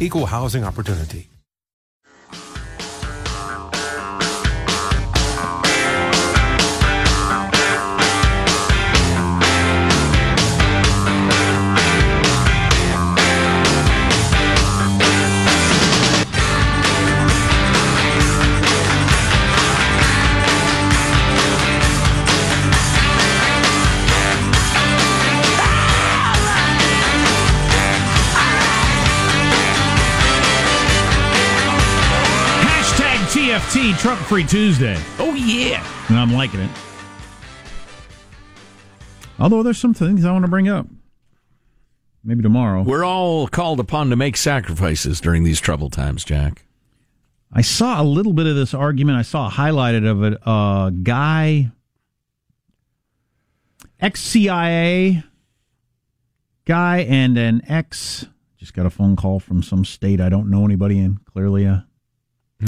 Equal housing opportunity. Trump Free Tuesday. Oh, yeah. And I'm liking it. Although there's some things I want to bring up. Maybe tomorrow. We're all called upon to make sacrifices during these troubled times, Jack. I saw a little bit of this argument. I saw highlighted of it. Uh, a guy, ex CIA guy, and an ex. Just got a phone call from some state I don't know anybody in. Clearly, a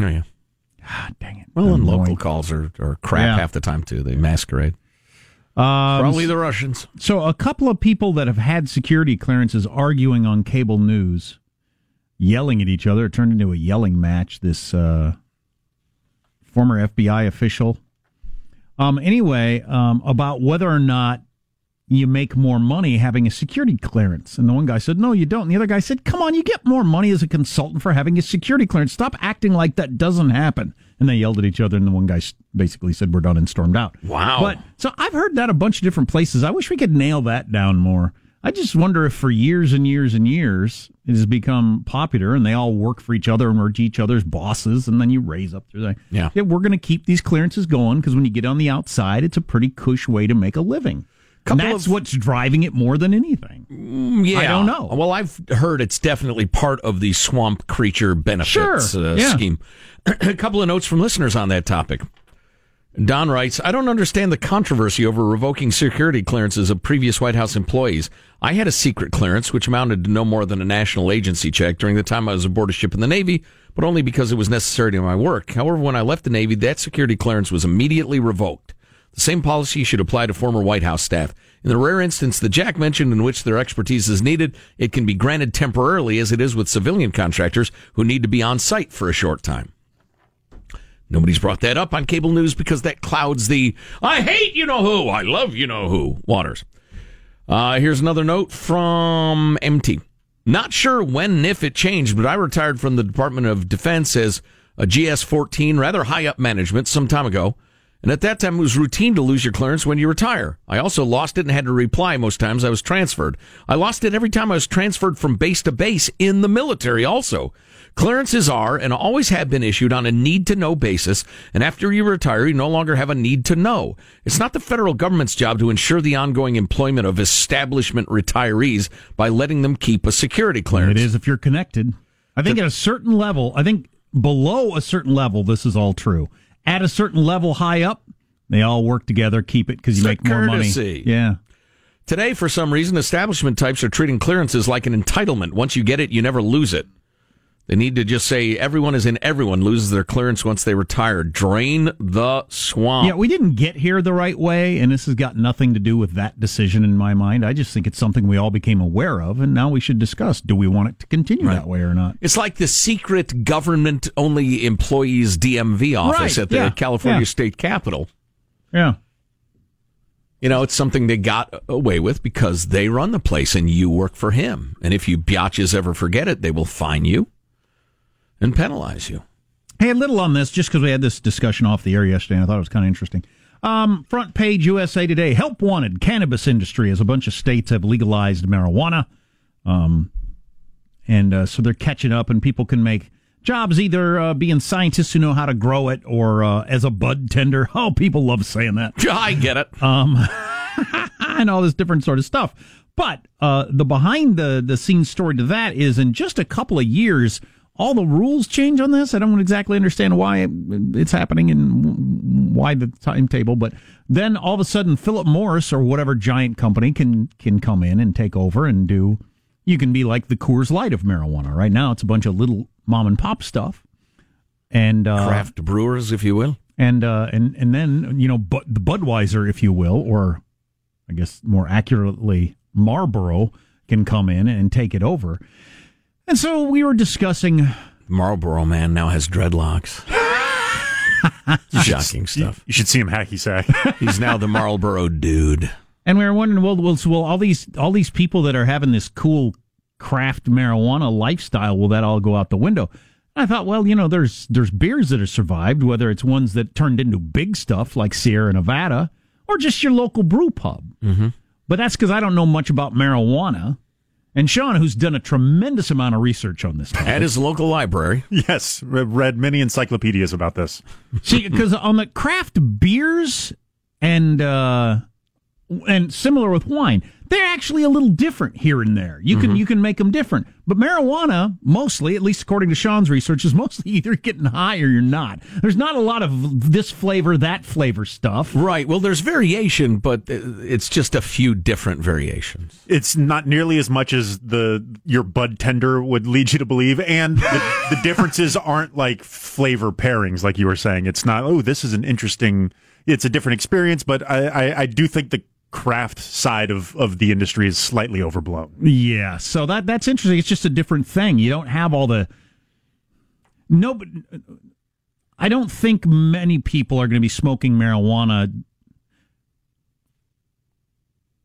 Oh, yeah. Ah, dang it. Well, and local calls are, are crap Yeah. half the time, too. They masquerade. Um, Probably the Russians. So, a couple of people that have had security clearances arguing on cable news, yelling at each other. It turned into a yelling match. This uh, former FBI official. Um, anyway, um, about whether or not you make more money having a security clearance. And the one guy said, No, you don't. And the other guy said, Come on, you get more money as a consultant for having a security clearance. Stop acting like that doesn't happen. And they yelled at each other, and the one guy basically said, We're done and stormed out. Wow. But so I've heard that a bunch of different places. I wish we could nail that down more. I just wonder if for years and years and years it has become popular and they all work for each other and are each other's bosses and then you raise up through that. Yeah. we're going to keep these clearances going because when you get on the outside, it's a pretty cush way to make a living. And Couple that's of- what's driving it more than anything. Yeah. I don't know. Well, I've heard it's definitely part of the swamp creature benefits Sure. uh, Yeah. scheme. a couple of notes from listeners on that topic. Don writes, I don't understand the controversy over revoking security clearances of previous White House employees. I had a secret clearance, which amounted to no more than a national agency check during the time I was aboard a ship in the Navy, but only because it was necessary to my work. However, when I left the Navy, that security clearance was immediately revoked. The same policy should apply to former White House staff. In the rare instance that Jack mentioned in which their expertise is needed, it can be granted temporarily as it is with civilian contractors who need to be on site for a short time. Nobody's brought that up on cable news because that clouds the I hate you know who, I love you know who waters. Uh, here's another note from MT. Not sure when and if it changed, but I retired from the Department of Defense as a GS 14, rather high up management some time ago. And at that time, it was routine to lose your clearance when you retire. I also lost it and had to reply most times I was transferred. I lost it every time I was transferred from base to base in the military also. Clearances are and always have been issued on a need to know basis, and after you retire, you no longer have a need to know. It's not the federal government's job to ensure the ongoing employment of establishment retirees by letting them keep a security clearance. It is if you're connected. I think at a certain level, I think below a certain level, this is all true. At a certain level high up, they all work together, keep it because you make more money. Yeah. Today, for some reason, establishment types are treating clearances like an entitlement. Once you get it, you never lose it. They need to just say everyone is in everyone loses their clearance once they retire. Drain the swamp. Yeah, we didn't get here the right way, and this has got nothing to do with that decision in my mind. I just think it's something we all became aware of, and now we should discuss do we want it to continue that way or not? It's like the secret government only employees DMV office Right, at the yeah, California yeah. State Capitol. Yeah. You know, it's something they got away with because they run the place and you work for him. And if you biatches ever forget it, they will fine you and penalize you. Hey, a little on this, just because we had this discussion off the air yesterday, and I thought it was kind of interesting. Um, front page USA Today: Help wanted cannabis industry as a bunch of states have legalized marijuana, um, and uh, so they're catching up, and people can make jobs either uh, being scientists who know how to grow it or uh, as a bud tender. Oh, people love saying that. I get it. and all this different sort of stuff. But uh, the behind the the scenes story to that is in just a couple of years, all the rules change on this. I don't exactly understand why it's happening and why the timetable, but then all of a sudden, Philip Morris or whatever giant company can can come in and take over and do. You can be like the Coors Light of marijuana. Right now, it's a bunch of little mom and pop stuff, and uh, Craft brewers, if you will. and uh, and and then you know but the Budweiser, if you will, or I guess more accurately Marlboro can come in and take it over. And so we were discussing. Marlboro man now has dreadlocks. Shocking stuff. You should see him hacky sack. He's now the Marlboro dude. And we were wondering, well, well, so will all these all these people that are having this cool craft marijuana lifestyle, will that all go out the window? I thought, well, you know, there's there's beers that have survived, whether it's ones that turned into big stuff like Sierra Nevada, or just your local brew pub. Mm-hmm. But that's because I don't know much about marijuana. And Sean, who's done a tremendous amount of research on this, At his local library. yes, read many encyclopedias about this. See, because on the craft beers and uh, and similar with wine, they're actually a little different here and there. You can you can make them different, but marijuana mostly, at least according to Sean's research, is mostly either getting high or you're not. There's not a lot of this flavor, that flavor stuff. Right. Well, there's variation, but uh, it's just a few different variations. It's not nearly as much as the your bud tender would lead you to believe, and the, the differences aren't like flavor pairings, like you were saying. It's not. Oh, this is an interesting. It's a different experience, but I, I, I do think the craft side of, of the industry is slightly overblown. Yeah, so that that's interesting. It's just a different thing. You don't have all the no, but I don't think many people are going to be smoking marijuana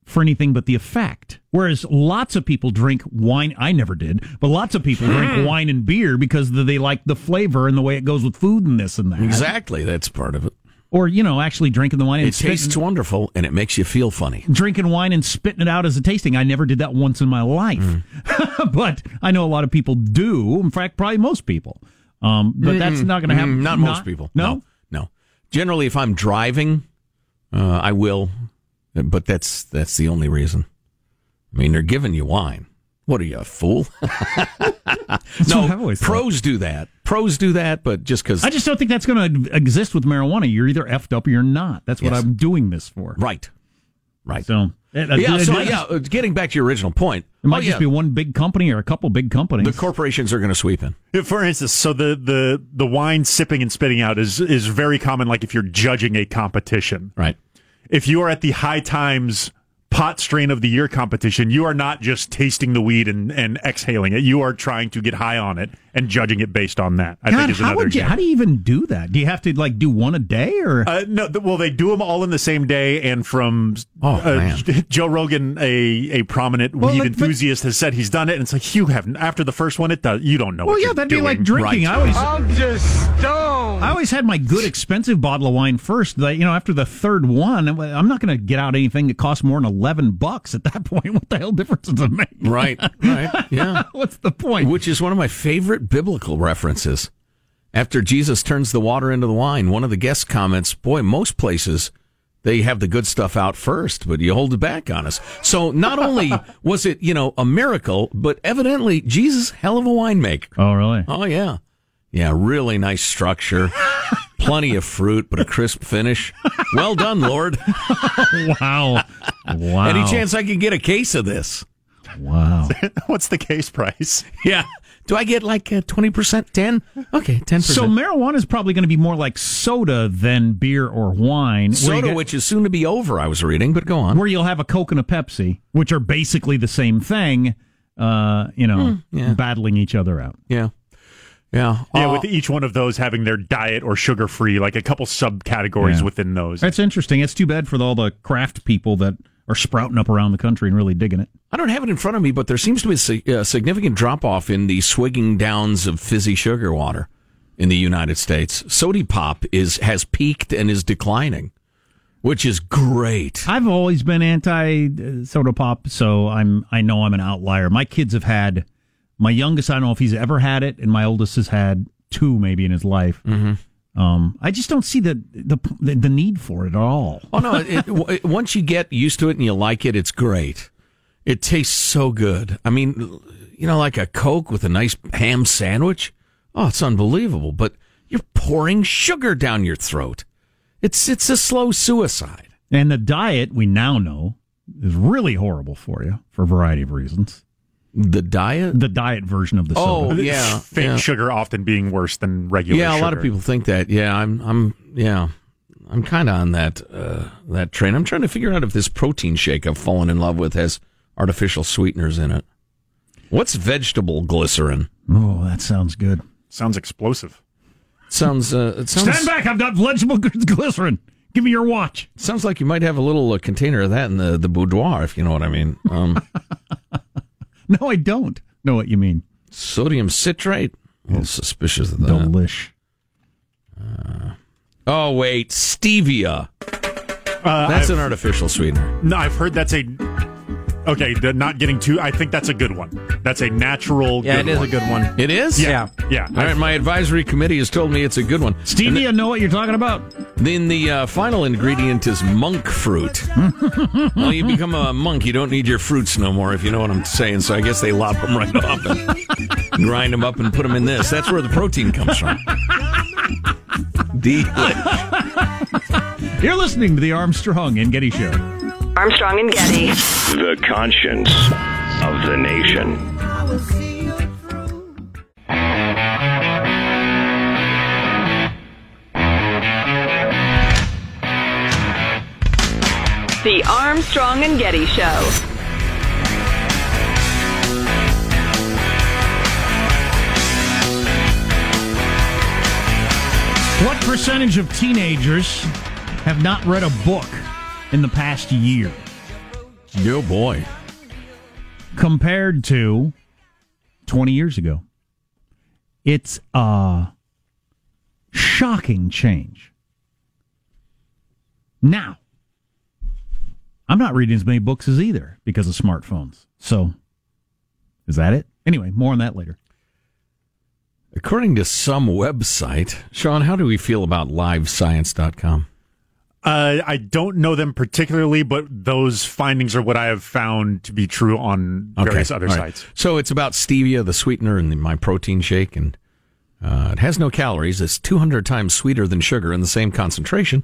for anything but the effect. Whereas lots of people drink wine. I never did, but lots of people drink hmm. wine and beer because they like the flavor and the way it goes with food and this and that. Exactly. That's part of it. Or you know, actually drinking the wine and It tastes spitting- wonderful and it makes you feel funny. drinking wine and spitting it out as a tasting. I never did that once in my life, Mm. but I know a lot of people do. In fact, probably most people. Um, but that's not going to happen. Mm, not, most people. No? no, no. Generally, if I'm driving, uh, I will, but that's that's the only reason. I mean, they're giving you wine. What are you, a fool? no, pros do that. Pros do that, but just because. I just don't think that's going to exist with marijuana. You're either effed up or you're not. That's what Yes. I'm doing this for. Right. Right. So, it, it- yeah, so yeah, uh, getting back to your original point. it might oh, just yeah, be one big company or a couple big companies. the corporations are going to sweep in. For instance, so the, the, the wine sipping and spitting out is, is very common, like if you're judging a competition. Right. if you are at the high times pot strain of the year competition, you are not just tasting the weed and, and exhaling it. You are trying to get high on it and judging it based on that. I God, think is how, another would you, example. how do you even do that? Do you have to like do one a day or? Uh, no, th- well, they do them all in the same day, and from Oh, uh. Joe Rogan, a a prominent Well, weed like, but- enthusiast, has said he's done it, and it's like you have after the first one, it does. You don't know. well, what yeah, you're that'd be like drinking. Right. I always, I'm just stoned. I always had my good expensive bottle of wine first. That you know, after the third one, I'm not going to get out anything that costs more than eleven bucks. At that point, what the hell difference does it make? Right, right, yeah. What's the point? Which is one of my favorite biblical references. After Jesus turns the water into the wine, one of the guests comments, Boy, most places they have the good stuff out first, but you hold it back on us. So not only was it, you know, a miracle, but evidently Jesus, hell of a winemaker. Oh, really? Oh, yeah. Yeah, really nice structure. Plenty of fruit, but a crisp finish. Well done, Lord. wow. Wow. Any chance I can get a case of this? Wow. What's the case price? Yeah. Do I get like uh, 20%? 10? Okay, 10%. So marijuana is probably going to be more like soda than beer or wine. Soda, get- which is soon to be over, I was reading, but go on. where you'll have a Coke and a Pepsi, which are basically the same thing, uh, you know, yeah. battling each other out. Yeah. Yeah. Yeah, Uh, with each one of those having their diet or sugar free, like a couple subcategories Yeah. within those. That's interesting. It's too bad for all the craft people that are sprouting up around the country and really digging it. I don't have it in front of me, but there seems to be a significant drop off in the swigging downs of fizzy sugar water in the United States. Sody pop is has peaked and is declining, which is great. I've always been anti uh, soda pop, so I'm I know I'm an outlier. My kids have had my youngest. I don't know if he's ever had it, and my oldest has had two maybe in his life. Mm-hmm. Um, I just don't see the, the the need for it at all. Oh no! It, it, once you get used to it and you like it, it's great. It tastes so good. I mean, you know, like a Coke with a nice ham sandwich. Oh, it's unbelievable. But you're pouring sugar down your throat. It's it's a slow suicide. And the diet we now know is really horrible for you for a variety of reasons. The diet. The diet version of the Oh, soda. yeah, fake yeah. sugar often being worse than regular. Yeah, a lot of people think that. Yeah, I'm I'm yeah. I'm kind of on that uh, that train. I'm trying to figure out if this protein shake I've fallen in love with has artificial sweeteners in it. What's vegetable glycerin? Oh, that sounds good. sounds explosive. Sounds uh, it sounds Stand back! I've got vegetable glycerin. Give me your watch. sounds like you might have a little uh, container of that in the the boudoir, if you know what I mean. Um, No, I don't know what you mean. sodium citrate. A little suspicious of that. Delish. Oh wait, stevia. Uh, That's I've, an artificial sweetener. no, I've heard that's a. Okay, the not getting too. I think that's a good one. That's a natural. Yeah, good it is one. a good one. It is. Yeah, yeah. All right, my advisory committee has told me it's a good one. Stevia, know what you're talking about? Then the uh, final ingredient is monk fruit. well, you become a monk, you don't need your fruits no more, if you know what I'm saying. So I guess they lop them right off and grind them up and put them in this. That's where the protein comes from. Delish. You're listening to the Armstrong and Getty Show. Armstrong and Getty. The conscience of the nation. The Armstrong and Getty Show. What percentage of teenagers have not read a book in the past year Oh boy. compared to 20 years ago? It's a shocking change. Now, I'm not reading as many books as either because of smartphones. So, is that it? Anyway, more on that later. According to some website, Sean, how do we feel about livescience.com? Uh, I don't know them particularly, but those findings are what I have found to be true on various other all right. sites. So it's about stevia, the sweetener in the, my protein shake, and uh, it has no calories. It's 200 times sweeter than sugar in the same concentration.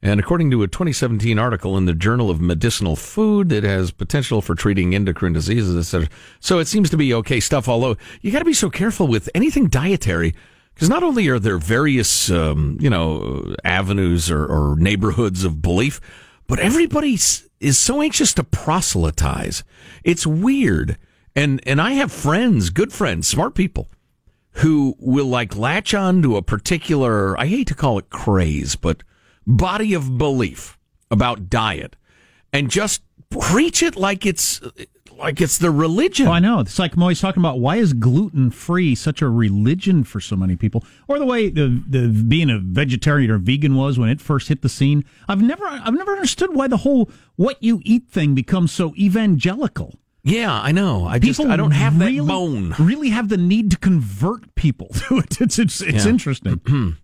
And according to a 2017 article in the Journal of Medicinal Food, it has potential for treating endocrine diseases, etc. So it seems to be okay stuff. Although you got to be so careful with anything dietary, because not only are there various, um, you know, avenues or, or neighborhoods of belief, but everybody is so anxious to proselytize. It's weird, and and I have friends, good friends, smart people, who will like latch on to a particular, I hate to call it craze, but body of belief about diet and just preach it like it's like it's the religion. Oh, I know. It's like I'm always talking about why is gluten free such a religion for so many people, or the way the, the being a vegetarian or vegan was when it first hit the scene. I've never I've never understood why the whole what you eat thing becomes so evangelical. Yeah, I know. I just I don't have really, that bone. Really have the need to convert people to it. It's it's, it's Yeah. interesting.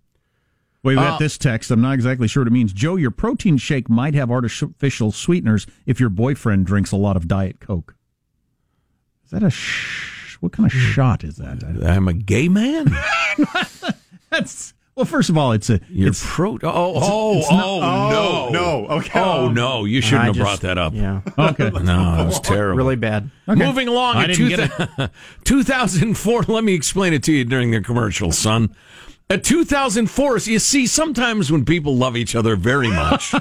Wait, we got Uh, this text. I'm not exactly sure what it means. Joe, your protein shake might have artificial sweeteners if your boyfriend drinks a lot of Diet Coke. Is that a sh- what kind of hmm. shot is that? I'm a gay man. That's well. First of all, it's a Your it's pro. Oh, oh, it's not- oh, Oh, no, no. Okay. Oh no, you shouldn't I have just- brought that up. Yeah. okay. No, it was terrible. Really bad. Okay. Moving along I in didn't two get 2004, let me explain it to you during the commercial, son. At 2004, you see, sometimes when people love each other very much.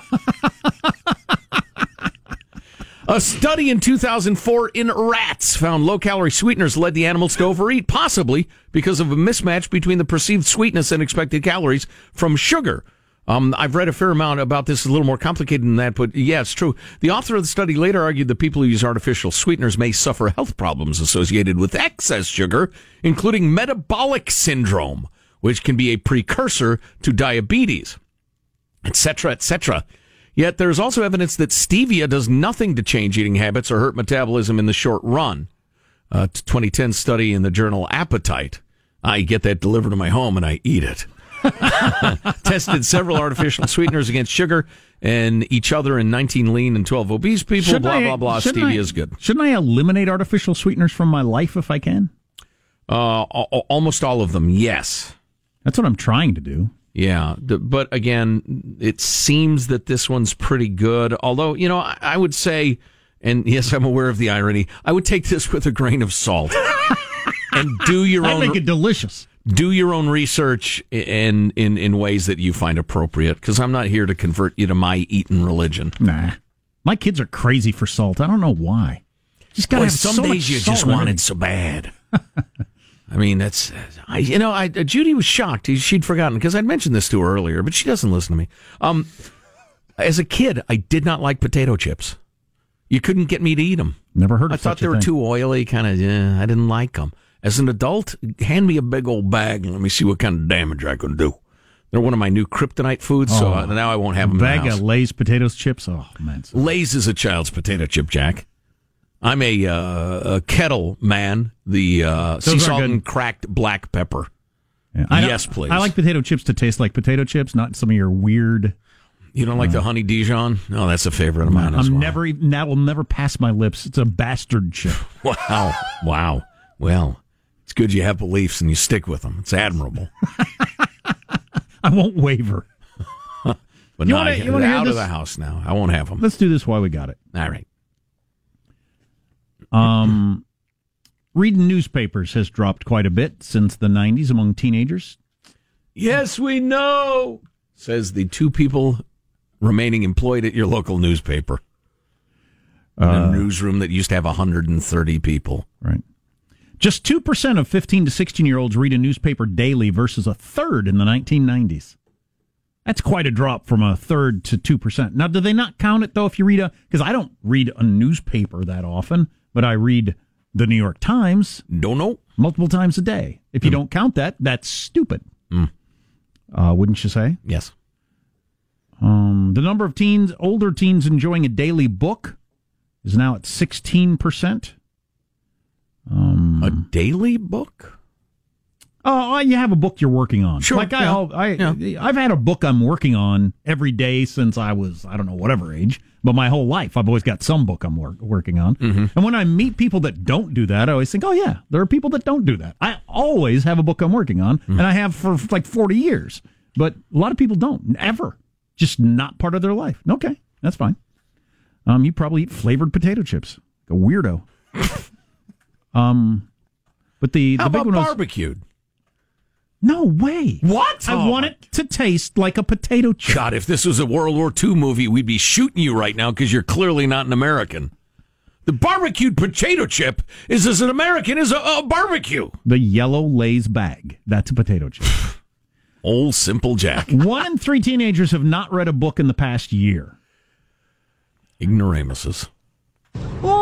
A study in 2004 in rats found low calorie sweeteners led the animals to overeat, possibly because of a mismatch between the perceived sweetness and expected calories from sugar. Um, I've read a fair amount about this, a little more complicated than that, but yeah, it's true. The author of the study later argued that people who use artificial sweeteners may suffer health problems associated with excess sugar, including metabolic syndrome, which can be a precursor to diabetes etc., etc. Yet there's also evidence that stevia does nothing to change eating habits or hurt metabolism in the short run. A 2010 study in the journal Appetite. I get that delivered to my home and I eat it. Tested several artificial sweeteners against sugar and each other in 19 lean and 12 obese people. Shouldn't blah, I- blah, blah. Stevia I- is good. Shouldn't I eliminate artificial sweeteners from my life if I can? Uh, almost all of them, yes. That's what I'm trying to do. Yeah, but again, it seems that this one's pretty good. Although, you know, I, would say, and yes, I'm aware of the irony. I would take this with a grain of salt and do your I own make it delicious. do your own research in in in ways that you find appropriate. Because I'm not here to convert you to my eating religion. Nah, my kids are crazy for salt. I don't know why. Just gotta Boy, have some so days you just in want it so bad. I mean, that's I, you know, I Judy was shocked. She'd forgotten because I'd mentioned this to her earlier, but she doesn't listen to me. Um, as a kid, I did not like potato chips. You couldn't get me to eat them. Never heard. Of I thought they a were thing. too oily. Kind of, yeah, I didn't like them. As an adult, hand me a big old bag and let me see what kind of damage I can do. They're one of my new kryptonite foods, so Oh. now I won't have them. bag of Lay's potatoes chips. Oh man, so- Lay's is a child's potato chip, Jack. I'm a, uh, a kettle man. The uh, sea salt and cracked black pepper. Yeah. Yes, please. I like potato chips to taste like potato chips, not some of your weird. You don't like the honey Dijon? No, that's a favorite of mine I'm as well. never even that will never pass my lips. It's a bastard chip. Wow, wow. Well, it's good you have beliefs and you stick with them. It's admirable. I won't waver. But You no, wanna- I you wanna out of this? the house now. I won't have them. Let's do this while we got it. All right. Um, reading newspapers has dropped quite a bit since the 90s among teenagers. Yes, we know, says the two people remaining employed at your local newspaper. Uh, a newsroom that used to have 130 people. Right. Just 2% of 15 to 16 year olds read a newspaper daily versus a third in the 1990s. That's quite a drop from a third to 2%. Now, do they not count it, though, if you read a. Because I don't read a newspaper that often, but I read the New York Times Don't know. multiple times a day. If you don't count that, that's stupid. Mm. Uh, wouldn't you say? Yes. Um, the number of teens, older teens enjoying a daily book is now at 16%. Um, A daily book? Oh, you have a book you're working on. Sure, Like I, yeah, I, yeah. I've had a book I'm working on every day since I was, I don't know, whatever age, but my whole life I've always got some book I'm work, working on. Mm-hmm. And when I meet people that don't do that, I always think, oh yeah, there are people that don't do that. I always have a book I'm working on, Mm-hmm. and I have for like 40 years. But a lot of people don't ever, just not part of their life. Okay, that's fine. Um, you probably eat flavored potato chips, like a weirdo. um, but the How the big about one was barbecued? No way. What? I Oh, want it to taste like a potato chip. God, if this was a World War II movie, we'd be shooting you right now because you're clearly not an American. The barbecued potato chip is as an American as a, a barbecue. The yellow Lay's bag. That's a potato chip. Old simple Jack. One in three teenagers have not read a book in the past year. Ignoramuses. Well,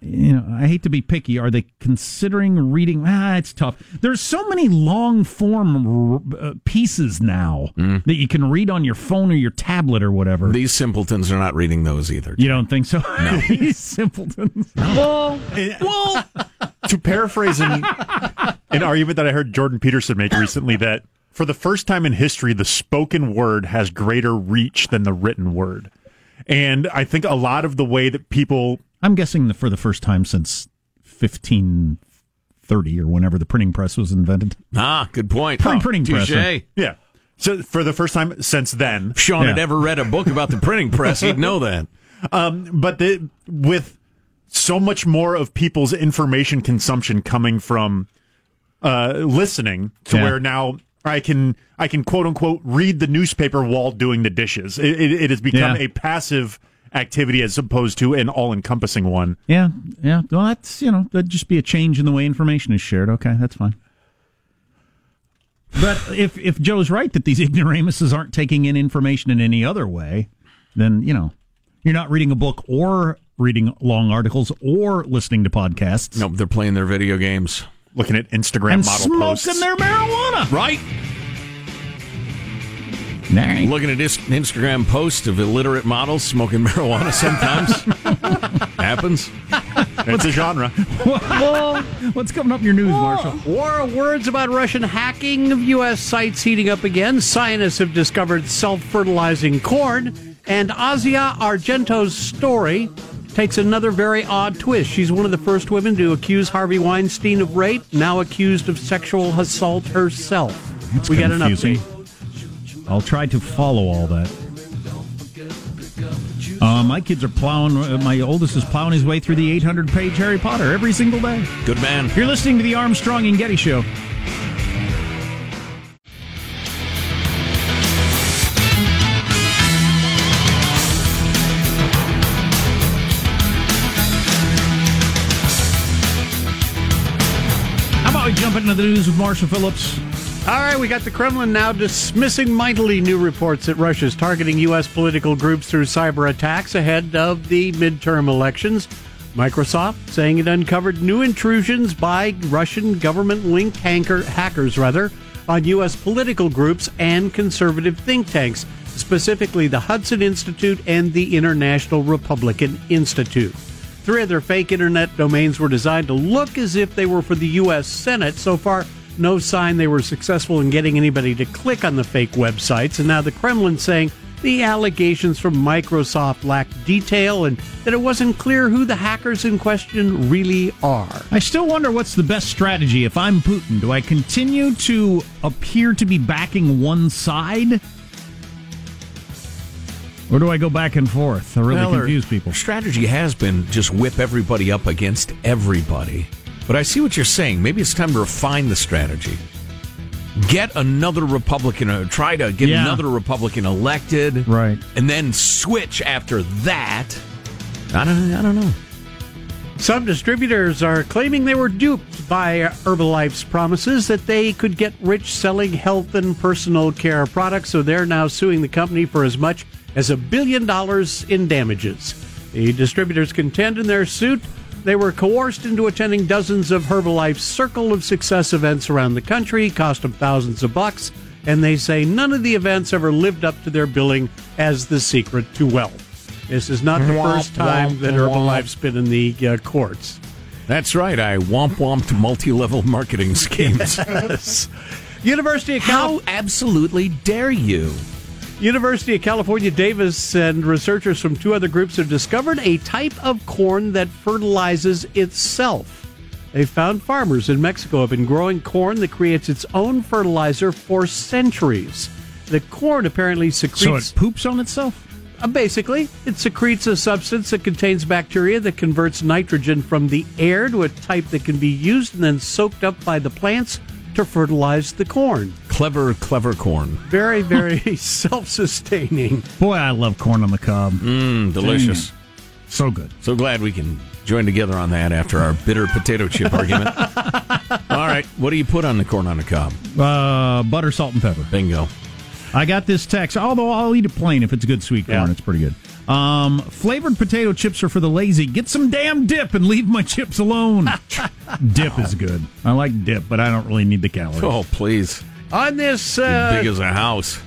you know, I hate to be picky. Are they considering reading? Ah, it's tough. There's so many long form uh, pieces now Mm. that you can read on your phone or your tablet or whatever. These simpletons are not reading those either. you don't think so? No. These simpletons. Well, well, to paraphrase an, an argument that I heard Jordan Peterson make recently, that for the first time in history, the spoken word has greater reach than the written word. And I think a lot of the way that people I'm guessing the, for the first time since 1530 or whenever the printing press was invented. Ah, good point. Print- printing press, Touche. huh? Yeah. So for the first time since then, If Sean had ever read a book about the printing press, he'd know that. um, but the, with so much more of people's information consumption coming from uh, listening to Yeah. where now I can I can quote unquote read the newspaper while doing the dishes. It, it, it has become Yeah. a passive activity as opposed to an all encompassing one. Yeah, yeah. Well, that's you know that'd just be a change in the way information is shared. Okay, that's fine. But if if Joe's right that these ignoramuses aren't taking in information in any other way, then you know you're not reading a book or reading long articles or listening to podcasts. Nope, they're playing their video games. Looking at Instagram and model smoking posts. their marijuana. Right? Nah. Looking at this Instagram posts of illiterate models smoking marijuana sometimes. Happens. it's a genre. What's coming up in your news, Marshall? War of words about Russian hacking of U.S. sites heating up again. Scientists have discovered self fertilizing corn. And Asia Argento's story takes another very odd twist. She's one of the first women to accuse Harvey Weinstein of rape, now accused of sexual assault herself. It's we got an confusing. update. I'll try to follow all that. Uh, my kids are plowing. Uh, my oldest is plowing his way through the 800 page Harry Potter every single day. Good man. You're listening to the Armstrong and Getty Show. How about we jump into the news with Marshall Phillips? All right, we got the Kremlin now dismissing mightily new reports that Russia's targeting U.S. political groups through cyber attacks ahead of the midterm elections. Microsoft saying it uncovered new intrusions by Russian government-linked hanker, hackers, rather, on U.S. political groups and conservative think tanks, specifically the Hudson Institute and the International Republican Institute. Three other fake internet domains were designed to look as if they were for the U.S. Senate. So far, no sign they were successful in getting anybody to click on the fake websites. And now the Kremlin saying the allegations from Microsoft lack detail and that it wasn't clear who the hackers in question really are. I still wonder what's the best strategy if I'm Putin. Do I continue to appear to be backing one side? Or do I go back and forth? I really Well, confuse people. strategy has been just whip everybody up against everybody. But I see what you're saying. Maybe it's time to refine the strategy. Get another Republican, uh, try to get Yeah. another Republican elected, Right. and then switch after that. I don't, I don't know. Some distributors are claiming they were duped by Herbalife's promises that they could get rich selling health and personal care products, so they're now suing the company for as much as a billion dollars in damages. The distributors contend in their suit they were coerced into attending dozens of Herbalife's Circle of Success events around the country, cost them thousands of bucks, and they say none of the events ever lived up to their billing as the secret to wealth. This is not the Womp, first time womp, that. Herbalife's been in the uh, courts. That's right. I womp womped multi-level marketing schemes. University of How absolutely dare you? University of California Davis and researchers from two other groups have discovered a type of corn that fertilizes itself. They found farmers in Mexico have been growing corn that creates its own fertilizer for centuries. The corn apparently secretes. So it poops on itself? Uh, basically, it secretes a substance that contains bacteria that converts nitrogen from the air to a type that can be used and then soaked up by the plants to fertilize the corn. Clever, clever corn. Very, very self-sustaining. Boy, I love corn on the cob. Mmm, delicious. Dang. So good. So glad we can join together on that after our bitter potato chip argument. All right, what do you put on the corn on the cob? Uh, butter, salt, and pepper. Bingo. I got this text. Although I'll eat it plain if it's good sweet corn, Yeah. it's pretty good. Um, flavored potato chips are for the lazy. Get some damn dip and leave my chips alone. dip is good. I like dip, but I don't really need the calories. Oh, please. On this Big uh, as a house.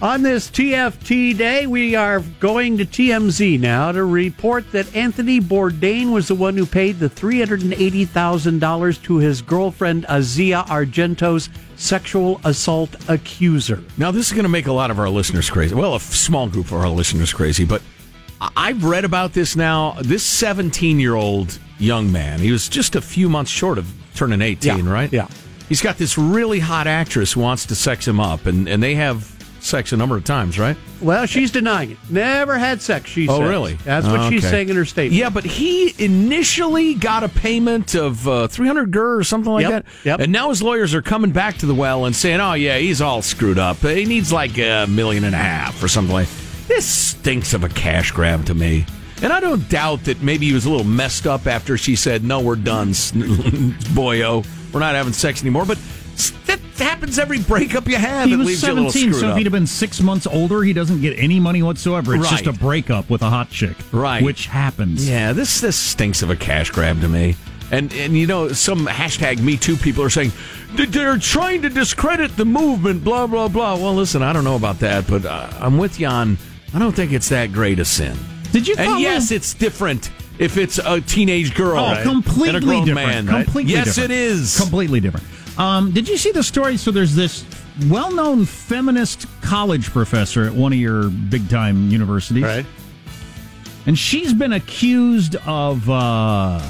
on this TFT day, we are going to TMZ now to report that Anthony Bourdain was the one who paid the three hundred and eighty thousand dollars to his girlfriend Asia Argento's sexual assault accuser. Now, this is going to make a lot of our listeners crazy. Well, a small group of our listeners crazy, but I- I've read about this now. This 17 year old young man, he was just a few months short of turning 18, Yeah, right? yeah. He's got this really hot actress who wants to sex him up, and, and they have sex a number of times, right? Well, she's denying it. Never had sex. She Oh, says. really? That's what she's Okay. saying in her statement. Yeah, but he initially got a payment of uh, 300 gur or something like Yep, that. yep. And now his lawyers are coming back to the well and saying, oh, yeah, he's all screwed up. He needs like a million and a half or something like This stinks of a cash grab to me. And I don't doubt that maybe he was a little messed up after she said, no, we're done, boyo. We're not having sex anymore. But that happens every breakup you have. He it was leaves you a 17, so if he'd have been six months older, he doesn't get any money whatsoever. It's just a breakup with a hot chick. Right. Which happens. Yeah, this this stinks of a cash grab to me. And and you know, some hashtag Me Too people are saying they're trying to discredit the movement. Blah blah blah. Well, listen, I don't know about that, but uh, I'm with you on. I don't think it's that great a sin. Did you And yes, it's different if it's a teenage girl Oh, completely and a grown different. man. right? Completely yes, different. it is. Completely different. Um, did you see the story? So there's this well-known feminist college professor at one of your big-time universities, Right. and she's been accused of uh,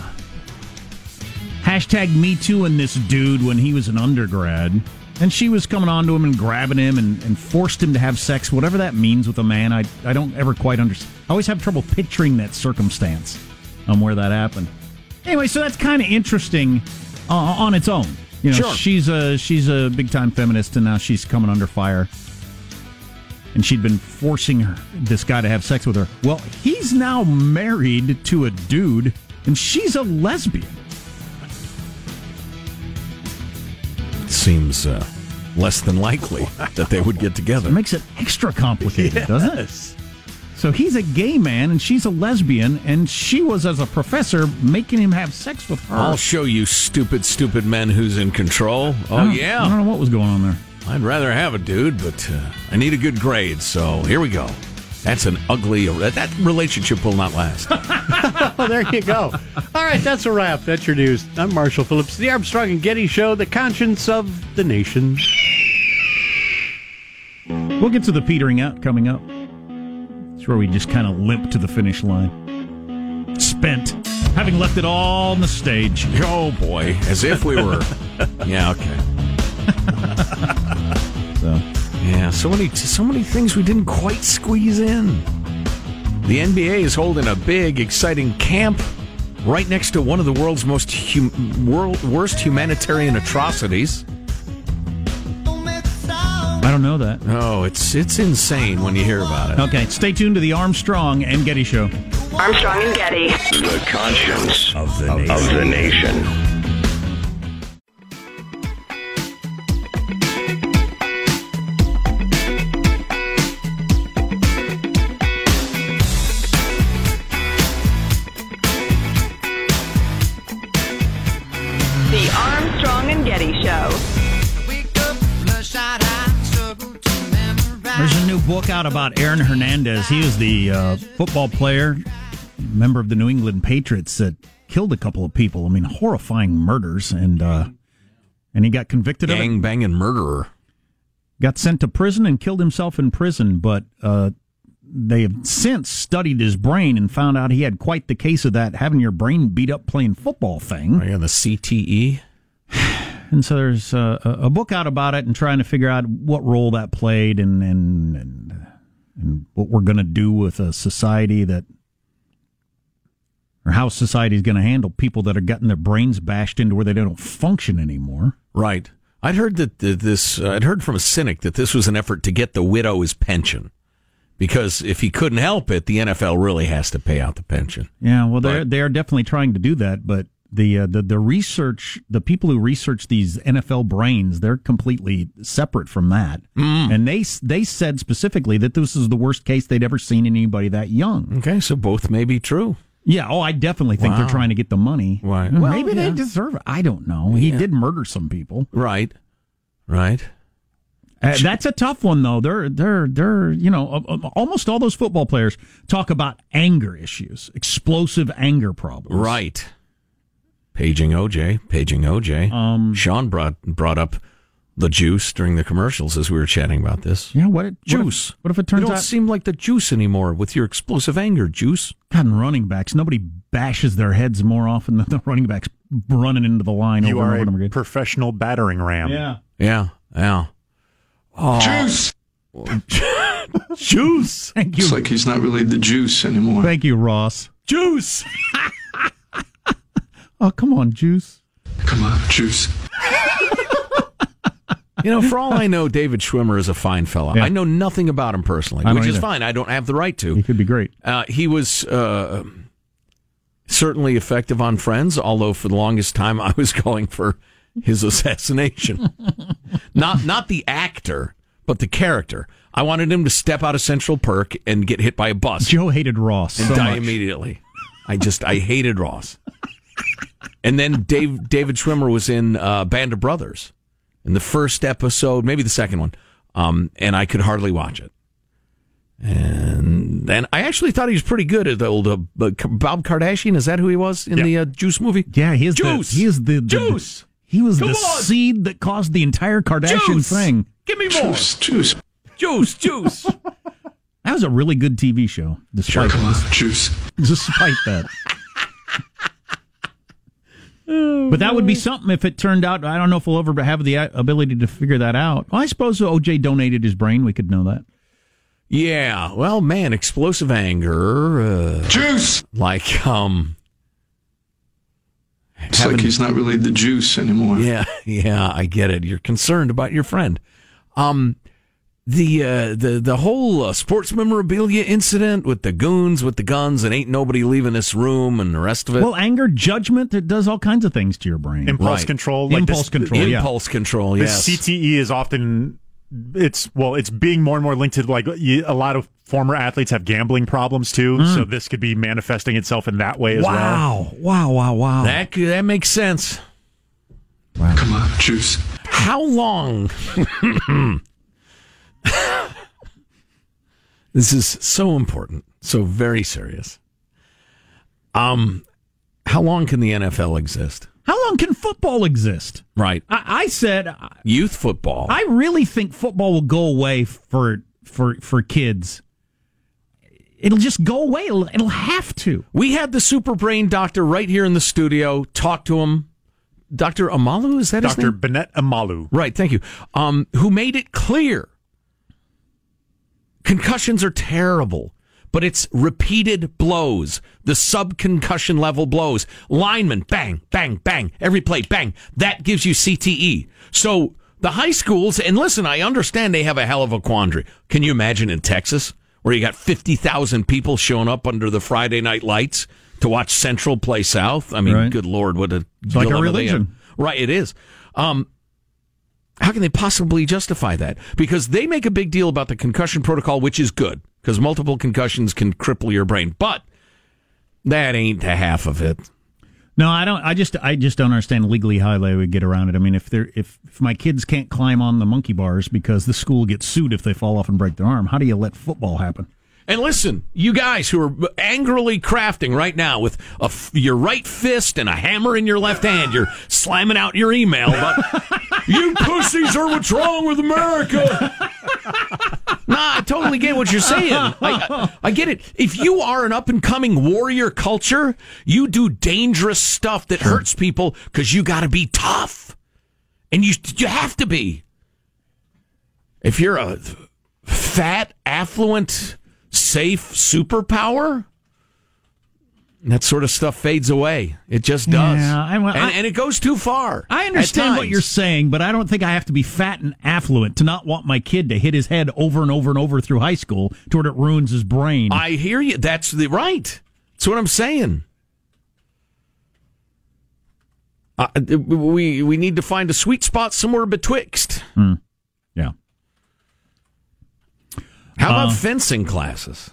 hashtag Me Too and this dude when he was an undergrad. And she was coming on to him and grabbing him and, and forced him to have sex, whatever that means with a man. I, I don't ever quite understand. I always have trouble picturing that circumstance on where that happened. Anyway, so that's kind of interesting uh, on its own. You know, Sure. she's a she's a big time feminist, and now she's coming under fire. And she'd been forcing her, this guy to have sex with her. Well, he's now married to a dude, and she's a lesbian. Seems uh, less than likely that they would get together. It makes it extra complicated, doesn't it? So he's a gay man, and she's a lesbian, and she was, as a professor, making him have sex with her. I'll show you, stupid, stupid men who's in control. Oh I yeah. I don't know what was going on there. I'd rather have a dude, but uh, I need a good grade, so here we go. That's an ugly. That, that relationship will not last. Oh, there you go. All right, that's a wrap. That's your news. I'm Marshall Phillips, the Armstrong and Getty Show, the conscience of the nation. We'll get to the petering out coming up. It's where we just kind of limp to the finish line. Spent, having left it all on the stage. oh boy, as if we were. yeah, okay. So, Yeah, so many, so many things we didn't quite squeeze in. The NBA is holding a big, exciting camp right next to one of the world's most hum, world, worst humanitarian atrocities. I don't know that. Oh, it's it's insane when you hear about it. Okay, stay tuned to the Armstrong and Getty Show. Armstrong and Getty. The conscience of the nation. Of the nation. The Armstrong and Getty Show. There's a new book out about Aaron Hernandez. He was the uh, football player, member of the New England Patriots that killed a couple of people. I mean, horrifying murders, and uh, and he got convicted of it. Gang banging murderer. got sent to prison and killed himself in prison, but uh, they have since studied his brain and found out he had quite the case of that having your brain beat up playing football thing. Are you on the CTE? And so there's a, a book out about it and trying to figure out what role that played and and and, and what we're going to do with a society that or how society is going to handle people that are getting their brains bashed into where they don't function anymore. Right. I'd heard that this. Uh, I'd heard from a cynic that this was an effort to get the widow his pension, because if he couldn't help it, the NFL really has to pay out the pension. Yeah, well, they're they are definitely trying to do that, but the uh, the the research, the people who research these NFL brains, they're completely separate from that, Mm. and they they said specifically that this is the worst case they'd ever seen in anybody that young. Okay, so both may be true. Yeah, oh, I definitely think Wow. they're trying to get the money. Why? Maybe Well, they deserve it. I don't know. He Yeah. did murder some people. Right, right. Uh, that's a tough one, though. They're they're they're you know uh, uh, almost all those football players talk about anger issues, explosive anger problems. Right. Paging OJ, paging OJ. Um, Sean brought brought up the juice during the commercials as we were chatting about this. Yeah, what? It, Juice. What if, what if it You turns don't out? seem like the juice anymore with your explosive anger, juice. God, and running backs. Nobody bashes their heads more often than the running backs running into the line You over are and over a again. professional battering ram. Yeah. Yeah, yeah. Oh. Juice. Juice. Thank you. It's like he's not really the juice anymore. Thank you, Ross. Juice. Oh, come on, Juice. Come on, juice. You know, for all I know, David Schwimmer is a fine fella. Yeah. I know nothing about him personally, I don't which is fine. I don't have the right to. He could be great. Uh, he was uh, certainly effective on Friends, although for the longest time I was calling for his assassination. not not the actor, but the character. I wanted him to step out of Central Perk and get hit by a bus Joe hated Ross and so die much. immediately. I just I hated Ross. And then Dave David Schwimmer was in uh, Band of Brothers in the first episode, maybe the second one, um, and I could hardly watch it. And then I actually thought he was pretty good at the old uh, Bob Kardashian. Is that who he was in Yeah. the uh, Juice movie? Yeah, he is Juice. The, he is the, the Juice. he was Come the on. seed that caused the entire Kardashian Juice. thing. Give me more Juice, juice. juice, juice. That was a really good TV show, despite Come on, juice. despite that. But that would be something if it turned out. I don't know if we'll ever have the ability to figure that out. Well, I suppose OJ donated his brain. We could know that. yeah. Well, man, explosive anger, uh, Juice. like um. It's having- like he's not really the juice anymore. Yeah, yeah, I get it. You're concerned about your friend. Um, the uh, the the whole uh, sports memorabilia incident with the goons with the guns and ain't nobody leaving this room and the rest of it. Well, anger, judgment, it does all kinds of things to your brain. Impulse Right. control. Like Impulse this- control. yeah. impulse control. The CTE is often it's well, it's being more and more linked to like a lot of former athletes have gambling problems too. So this could be manifesting itself in that way as well. Wow! Wow! Wow! Wow! that could- that makes sense. Wow. Come on, juice. How long? this is so important, so very serious. Um, how long can the NFL exist? How long can football exist? Right, I, I said youth football. I really think football will go away for for for kids. It'll just go away. It'll, it'll have to. We had the super brain doctor right here in the studio. Talk to him. Dr. Omalu, is that his name? Dr. Bennet Omalu. Right, thank you. Um, who made it clear concussions are terrible, but it's repeated blows, the subconcussion level blows. Lineman, bang, bang, bang, every play, bang. That gives you CTE. So the high schools, and listen, I understand they have a hell of a quandary. Can you imagine in Texas where you got 50,000 people showing up under the Friday night lights to watch Central play South? I mean, Right. good Lord, what a It's like a dilemma they have. religion. Right, it is. Um, how can they possibly justify that? Because they make a big deal about the concussion protocol, which is good because multiple concussions can cripple your brain, but that ain't the half of it. No, I don't. I just I just don't understand legally how they would get around it. I mean, if they're if if my kids can't climb on the monkey bars because the school gets sued if they fall off and break their arm, how do you let football happen? And listen, you guys who are angrily crafting right now with a f your right fist and a hammer in your left hand, you're slamming out your email about you pussies are what's wrong with America. nah, I totally get what you're saying. I, I, get it. If you are an up and coming warrior culture, you do dangerous stuff that hurts people because you got to be tough, and you you have to be. If you're a fat, affluent, safe superpower, That sort of stuff fades away. It just does. Yeah, I- and, I- and it goes too far. I understand what you're saying, but I don't think I have to be fat and affluent to not want my kid to hit his head over and over and over through high school to where it ruins his brain. I hear you. That's the right. That's what I'm saying. Uh, we we need to find a sweet spot somewhere betwixt. yeah. How about Uh, fencing classes?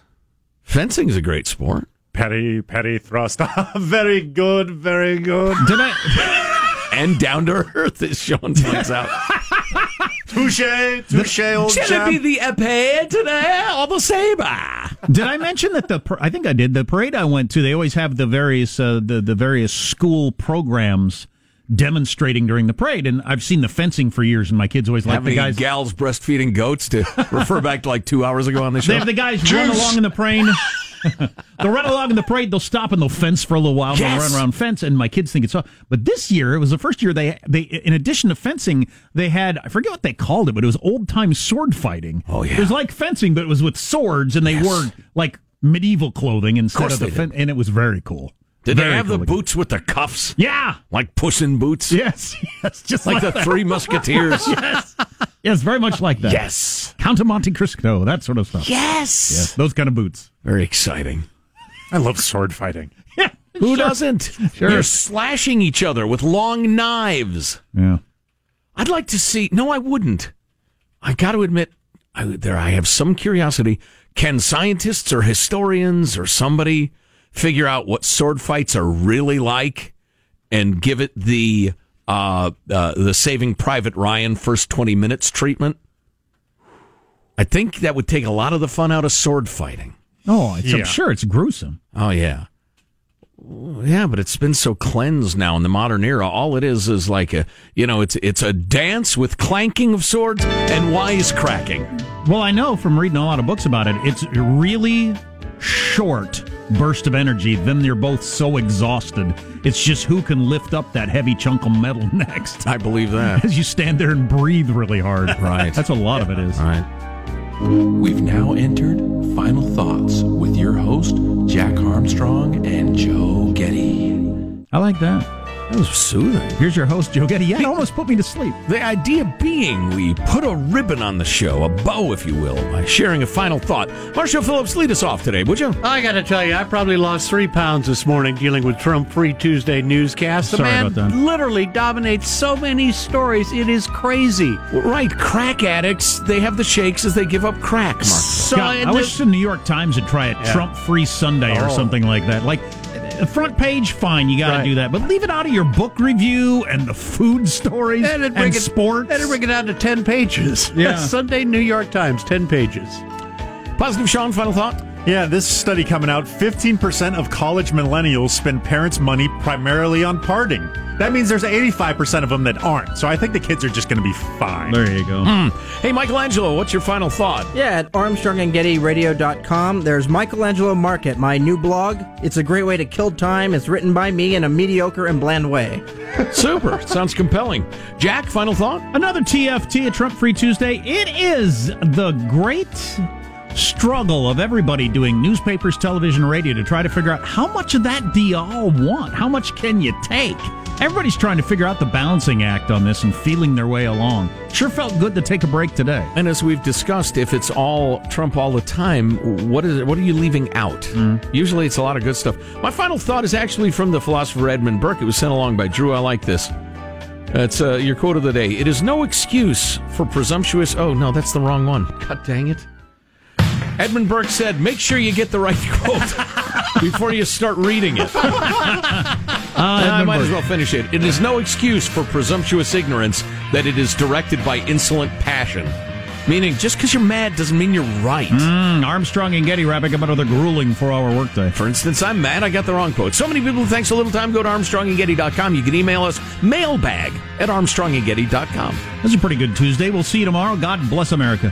Fencing is a great sport. Petty, petty thrust. very good, very good. Did I? and down to earth, as Sean points out. Touche, touche, old Shall chap. it be the epee today or the saber? did I mention that the? par- I think I did. The parade I went to, they always have the various uh, the the various school programs demonstrating during the parade, and I've seen the fencing for years, and my kids always like the guys. gals breastfeeding goats to refer back to like two hours ago on the show? They have the guys run along in the parade. they'll run along in the parade. They'll stop and they'll fence for a little while. Yes. They'll run around fence, and my kids think it's all. But this year, it was the first year they they in addition to fencing, they had I forget what they called it, but it was old time sword fighting. Oh, yeah. it was like fencing, but it was with swords, and they Yes. wore like medieval clothing instead course of the fen- and it was very cool. Did Very they have the boots with the cuffs? Yeah. Like Puss in Boots? Yes. Yes. Just Like the that. Three Musketeers? yes. Yes. Very much like that. Yes. Count of Monte Cristo. That sort of stuff. Yes. Yes. Those kind of boots. Very exciting. I love sword fighting. Yeah. Who doesn't? Sure. You're slashing each other with long knives. Yeah. I'd like to see. No, I wouldn't. I got to admit, I, there I have some curiosity. Can scientists or historians or somebody figure out what sword fights are really like and give it the uh, uh, the Saving Private Ryan first twenty minutes treatment? I think that would take a lot of the fun out of sword fighting. Oh, it's, I'm sure it's gruesome. Oh yeah. Yeah, but it's been so cleansed now in the modern era. All it is is like a, you know, it's it's a dance with clanking of swords and wisecracking. Well, I know from reading a lot of books about it, it's really short burst of energy. Then you're both so exhausted. It's just who can lift up that heavy chunk of metal next. I believe that. As you stand there and breathe really hard. Right. That's what a lot of it is. All right. We've now entered Final Thoughts with your host, Jack Armstrong and Joe Getty. I like that. That was soothing. Here's your host, Joe Getty. Yeah, it almost put me to sleep. The idea being we put a ribbon on the show, a bow, if you will, by sharing a final thought. Marshall Phillips, lead us off today, would you? I got to tell you, I probably lost three pounds this morning dealing with Trump Free Tuesday newscast. The Sorry man about that. literally dominates so many stories. It is crazy. Right, crack addicts, they have the shakes as they give up crack, Mark. So God, I and wish the New York Times would try a Trump free Sunday or Oh. something like that. Like, the front page, fine, you got to Right. do that. But leave it out of your book review and the food stories and, and, it bring it, sports. and it bring it down to 10 pages. Yeah. Sunday New York Times, 10 pages. Positive Sean, final thought? Yeah, this study coming out 15% of college millennials spend parents' money primarily on partying. That means there's 85% of them that aren't. So I think the kids are just going to be fine. there you go. Hmm. Hey, Michelangelo, what's your final thought? Yeah, at ArmstrongandGettyRadio.com, there's Michelangelo Market, my new blog. It's a great way to kill time. It's written by me in a mediocre and bland way. Super. Sounds compelling. Jack, final thought? Another TFT, a Trump Free Tuesday. It is the great struggle of everybody doing newspapers, television, radio to try to figure out how much of that do you all want? How much can you take? Everybody's trying to figure out the balancing act on this and feeling their way along. Sure felt good to take a break today. And as we've discussed, if it's all Trump all the time, what is it? What are you leaving out? Usually, it's a lot of good stuff. My final thought is actually from the philosopher Edmund Burke. It was sent along by Drew. I like this. It's uh, your quote of the day. It is no excuse for presumptuous. Oh no, that's the wrong one. God dang it! Edmund Burke said, "Make sure you get the right quote before you start reading it." I might as well finish it. It is no excuse for presumptuous ignorance that it is directed by insolent passion. Meaning, just because you're mad doesn't mean you're right. Mm, Armstrong and Getty wrapping up another grueling four hour workday. For instance, I'm mad I got the wrong quote. So many people, who thanks a little time, go to armstrongandgetty.com. You can email us mailbag at armstrongandgetty.com. This is a pretty good Tuesday. We'll see you tomorrow. God bless America.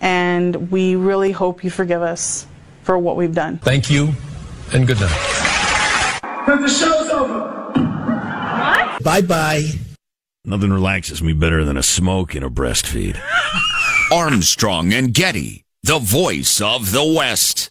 and we really hope you forgive us for what we've done. Thank you, and good night. Because the show's over. What? Bye bye. Nothing relaxes me better than a smoke and a breastfeed. Armstrong and Getty, the voice of the West.